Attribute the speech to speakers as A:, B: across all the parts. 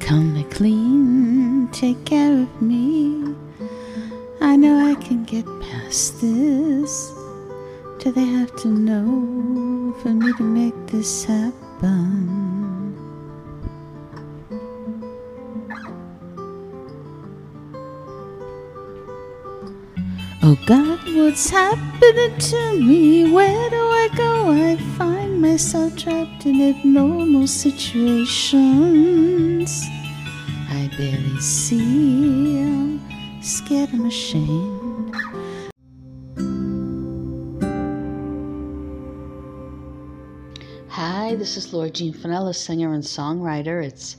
A: come me clean, take care of me. I know I can get past this. Do they have to know for me to make this happen? Oh God, what's happening to me? Where do I go? I find myself trapped in abnormal situations. I barely see. I'm scared, I'm ashamed. Hi, this is Laura Jean Finella, singer and songwriter. It's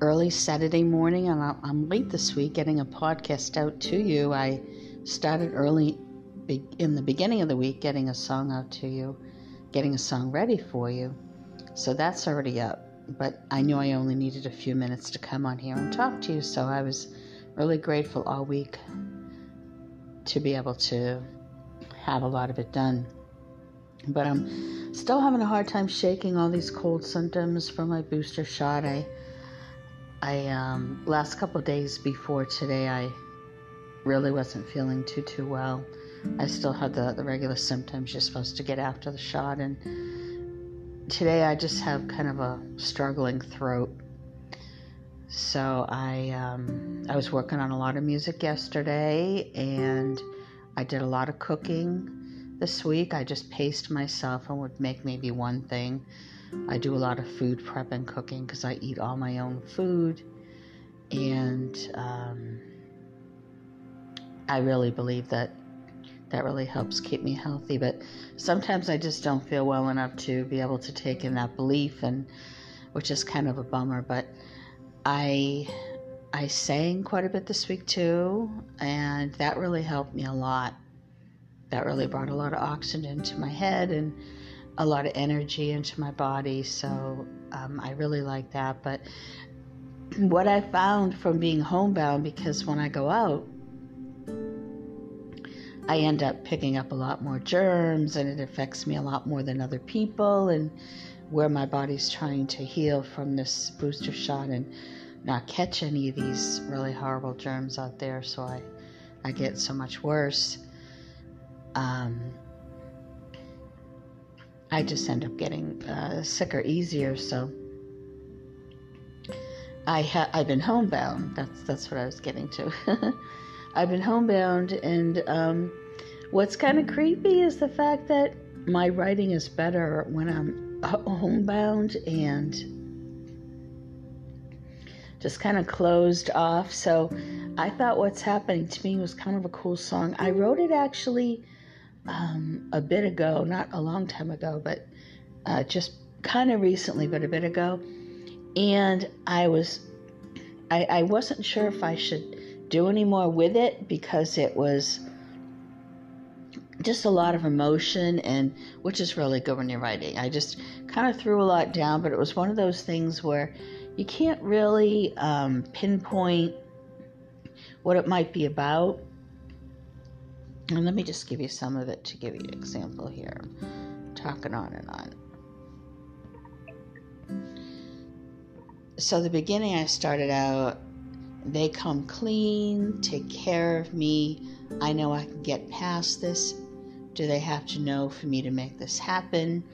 A: early Saturday morning, and I'm late this week getting a podcast out to you. I started early in the beginning of the week getting a song out to you, getting a song ready for you. So that's already up. But I knew I only needed a few minutes to come on here and talk to you, so I was really grateful all week to be able to have a lot of it done. But I'm still having a hard time shaking all these cold symptoms from my booster shot. I, I um, last couple days before today, I really wasn't feeling too too well. I still had the, the regular symptoms you're supposed to get after the shot, and today I just have kind of a struggling throat. So I um, I was working on a lot of music yesterday, and I did a lot of cooking this week. I just paced myself and would make maybe one thing. I do a lot of food prep and cooking because I eat all my own food, and um, I really believe that that really helps keep me healthy. But sometimes I just don't feel well enough to be able to take in that belief, and which is kind of a bummer. But I I sang quite a bit this week too, and that really helped me a lot. That really brought a lot of oxygen into my head and a lot of energy into my body. So um, I really like that. But what I found from being homebound, because when I go out, I end up picking up a lot more germs and it affects me a lot more than other people and where my body's trying to heal from this booster shot and not catch any of these really horrible germs out there. So I I get so much worse. Um, I just end up getting uh, sicker easier. So I ha- I've been homebound. That's that's what I was getting to I've been homebound, and um, what's kind of creepy is the fact that my writing is better when I'm homebound and just kind of closed off. So I thought what's happening to me was kind of a cool song. I wrote it actually um, a bit ago, not a long time ago, but uh, just kind of recently, but a bit ago. And I was, I, I wasn't sure if I should do any more with it because it was just a lot of emotion and which is really good when you're writing. I just kind of threw a lot down, but it was one of those things where you can't really um, pinpoint what it might be about. And let me just give you some of it to give you an example here. I'm talking on and on. So the beginning I started out they come clean, take care of me. I know I can get past this. Do they have to know for me to make this happen?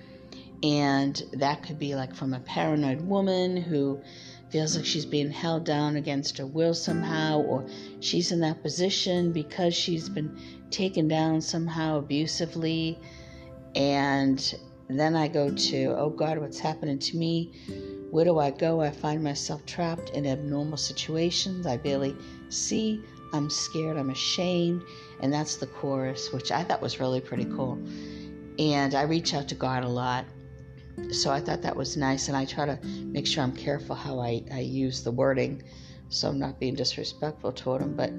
A: And that could be like from a paranoid woman who feels like she's being held down against her will somehow, or she's in that position because she's been taken down somehow abusively. And then I go to, oh God, what's happening to me? Where do I go? I find myself trapped in abnormal situations. I barely see. I'm scared. I'm ashamed. And that's the chorus, which I thought was really pretty cool. And I reach out to God a lot. So I thought that was nice. And I try to make sure I'm careful how I, I use the wording so I'm not being disrespectful toward him. But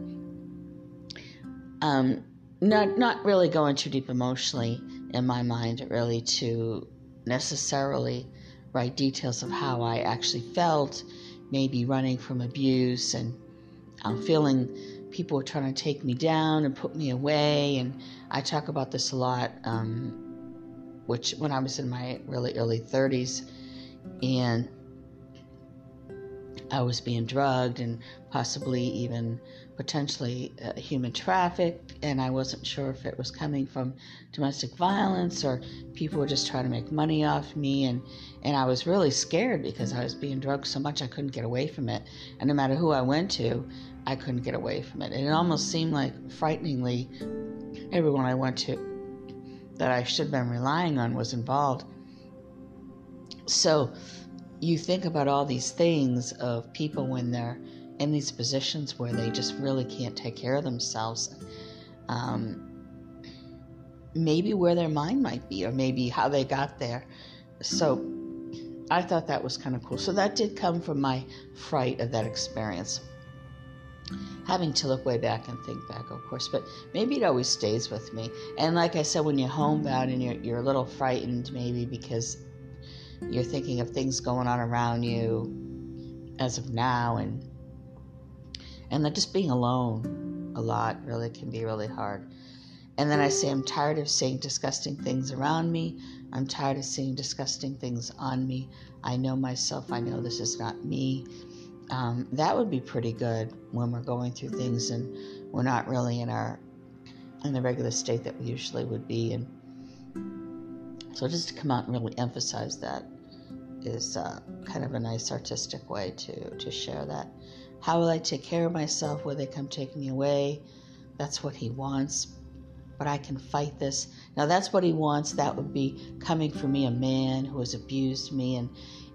A: um, not, not really going too deep emotionally in my mind, really, to necessarily write details of how I actually felt, maybe running from abuse and I'm feeling people were trying to take me down and put me away. And I talk about this a lot, um, which when I was in my really early 30s. And I was being drugged and possibly even potentially uh, human trafficked, and I wasn't sure if it was coming from domestic violence or people were just trying to make money off me, and and I was really scared because I was being drugged so much I couldn't get away from it, and no matter who I went to, I couldn't get away from it, and it almost seemed like frighteningly everyone I went to that I should have been relying on was involved. So you think about all these things of people when they're in these positions where they just really can't take care of themselves. Um, maybe where their mind might be, or maybe how they got there. So I thought that was kind of cool. So that did come from my fright of that experience. Having to look way back and think back, of course, but maybe it always stays with me. And like I said, when you're homebound and you're, you're a little frightened, maybe because you're thinking of things going on around you as of now and and that just being alone a lot really can be really hard. And then i say i'm tired of seeing disgusting things around me. I'm tired of seeing disgusting things on me. I know myself. I know this is not me. Um, that would be pretty good when we're going through things and we're not really in our in the regular state that we usually would be in so just to come out and really emphasize that is uh, kind of a nice artistic way to, to share that. How will I take care of myself? Will they come take me away? That's what he wants. But I can fight this. Now, that's what he wants. That would be coming for me, a man who has abused me. And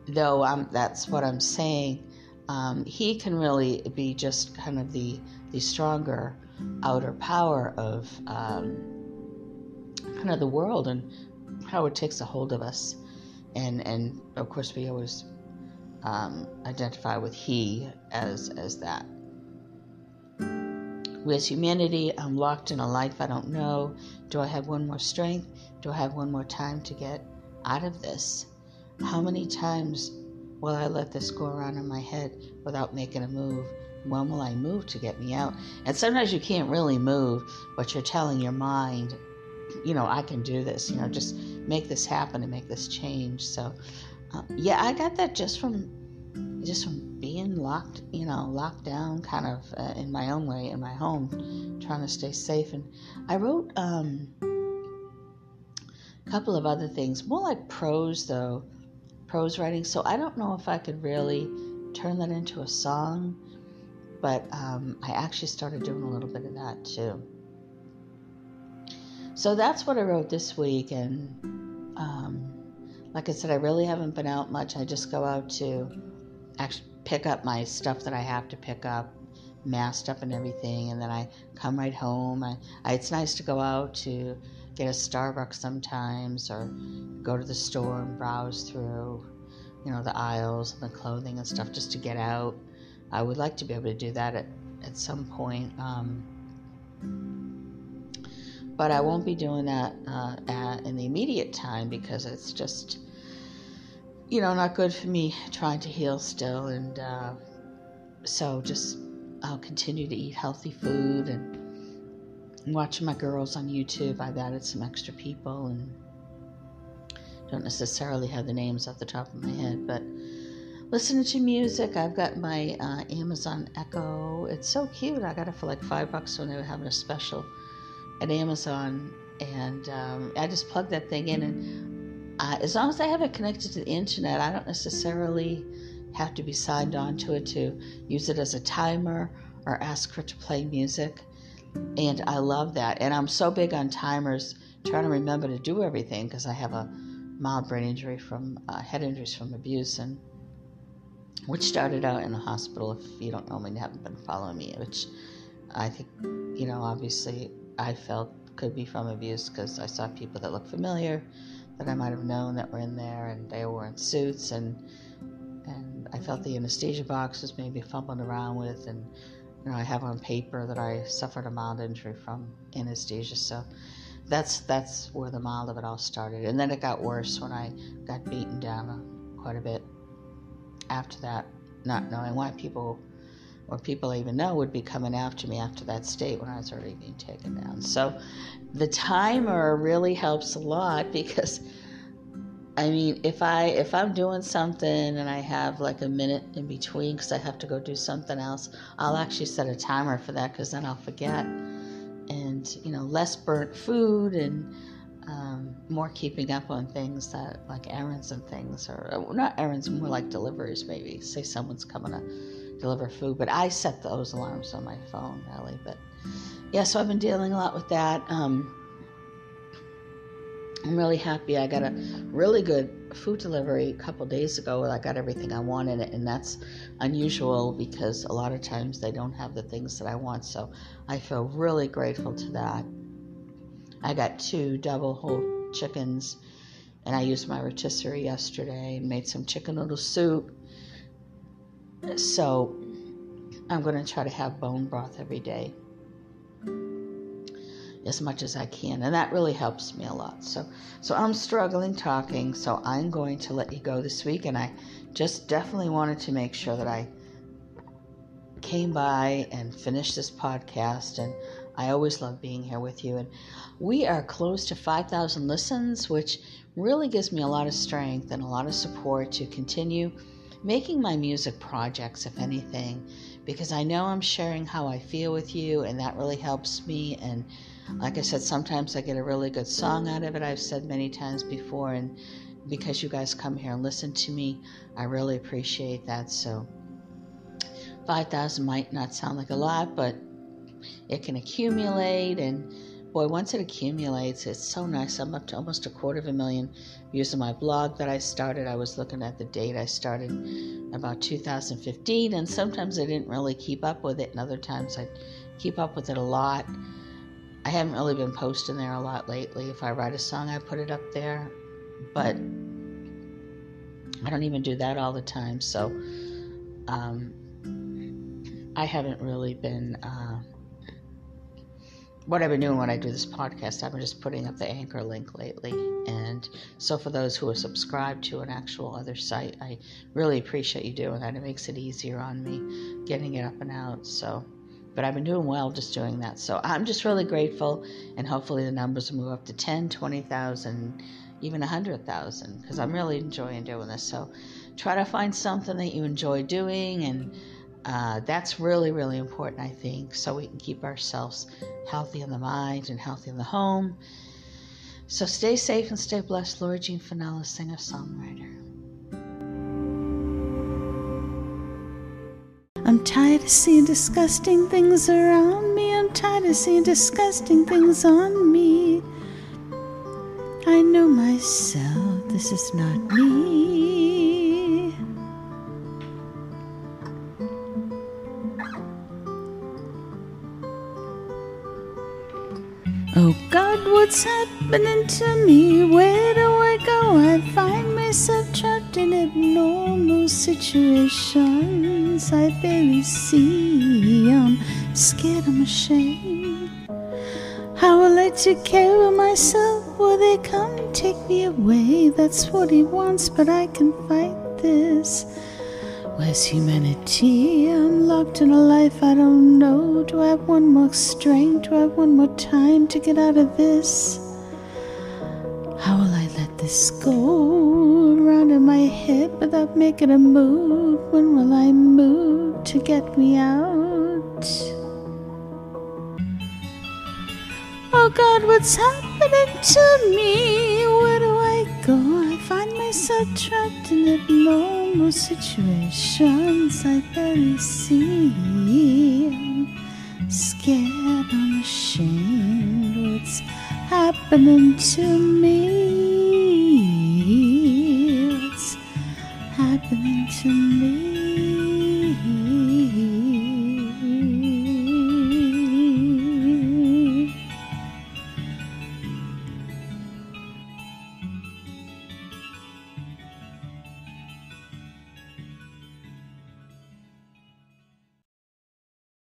A: though I'm, that's what I'm saying, um, he can really be just kind of the, the stronger outer power of um, kind of the world and how it takes a hold of us. And, and of course, we always um, identify with he as, as that. With humanity, I'm locked in a life I don't know. Do I have one more strength? Do I have one more time to get out of this? How many times will I let this go around in my head without making a move? When will I move to get me out? And sometimes you can't really move, but you're telling your mind, you know, I can do this, you know, just make this happen and make this change. So, uh, yeah, I got that just from just from being locked, you know, locked down, kind of uh, in my own way in my home, trying to stay safe. And I wrote um, a couple of other things, more like prose though, prose writing. So I don't know if I could really turn that into a song, but um, I actually started doing a little bit of that too. So that's what I wrote this week, and um, like I said, I really haven't been out much. I just go out to actually pick up my stuff that I have to pick up, masked up and everything, and then I come right home. I, I it's nice to go out to get a Starbucks sometimes, or go to the store and browse through, you know, the aisles and the clothing and stuff just to get out. I would like to be able to do that at, at some point. Um, but I won't be doing that uh, at, in the immediate time because it's just, you know, not good for me trying to heal still. And uh, so just I'll continue to eat healthy food and watching my girls on YouTube. I've added some extra people and don't necessarily have the names off the top of my head, but listening to music. I've got my uh, Amazon Echo. It's so cute. I got it for like five bucks when they were having a special at Amazon, and um, I just plug that thing in, and uh, as long as I have it connected to the internet, I don't necessarily have to be signed on to it to use it as a timer or ask her to play music. And I love that. And I'm so big on timers, trying to remember to do everything because I have a mild brain injury from uh, head injuries from abuse, and which started out in the hospital. If you don't know me, you haven't been following me, which I think, you know, obviously I felt could be from abuse because I saw people that looked familiar that I might have known that were in there, and they were in suits, and and I felt the anesthesia box was maybe fumbling around with, and you know I have on paper that I suffered a mild injury from anesthesia, so that's that's where the mild of it all started, and then it got worse when I got beaten down uh, quite a bit after that, not knowing why people or people I even know would be coming after me after that state when I was already being taken down. So the timer really helps a lot because I mean, if I if I'm doing something and I have like a minute in between because I have to go do something else, I'll actually set a timer for that because then I'll forget. And you know, less burnt food and um, more keeping up on things that like errands and things, or not errands, more like deliveries. Maybe say someone's coming to deliver food, but I set those alarms on my phone, Ellie. But yeah, so I've been dealing a lot with that. Um, I'm really happy. I got a really good food delivery a couple days ago. I got everything I wanted, and that's unusual because a lot of times they don't have the things that I want. So I feel really grateful to that. I got two double whole chickens, and I used my rotisserie yesterday and made some chicken noodle soup. So I'm going to try to have bone broth every day as much as I can, and that really helps me a lot. So, so I'm struggling talking, so I'm going to let you go this week, and I just definitely wanted to make sure that I came by and finished this podcast, and I always love being here with you. And we are close to 5,000 listens, which really gives me a lot of strength and a lot of support to continue making my music projects, if anything, because I know I'm sharing how I feel with you, and that really helps me. And like I said, sometimes I get a really good song out of it. I've said many times before, and because you guys come here and listen to me, I really appreciate that. So, 5,000 might not sound like a lot, but it can accumulate. And boy, once it accumulates, it's so nice. I'm up to almost a quarter of a million views on my blog that I started. I was looking at the date I started about 2015, and sometimes I didn't really keep up with it, and other times I keep up with it a lot. I haven't really been posting there a lot lately. If I write a song, I put it up there, but I don't even do that all the time. So um, I haven't really been. Uh, what I've been doing when I do this podcast, I've been just putting up the anchor link lately. And so, for those who are subscribed to an actual other site, I really appreciate you doing that. It makes it easier on me getting it up and out. So, but I've been doing well just doing that. So I'm just really grateful, and hopefully the numbers will move up to 10, 20,000, even 100,000, because I'm really enjoying doing this. So try to find something that you enjoy doing, and uh, that's really, really important, I think, so we can keep ourselves healthy in the mind and healthy in the home. So stay safe and stay blessed. Laura Jean Finella, singer songwriter. I'm tired of seeing disgusting things around me. I'm tired of seeing disgusting things on me. I know myself, this is not me. What's happening to me? Where do I go? I find myself trapped in abnormal situations. I barely see. I'm scared, I'm ashamed. How will I take care of myself? Will they come take me away? That's what he wants, but I can fight this. Where's humanity? I'm locked in a life I don't know. Do I have one more strength? Do I have one more time to get out of this? How will I let this go around in my head without making a move? When will I move to get me out? Oh God, what's happening to me? Where do I go? Myself trapped in abnormal situations I barely see. I'm scared, I'm ashamed. What's happening to me? What's happening to me?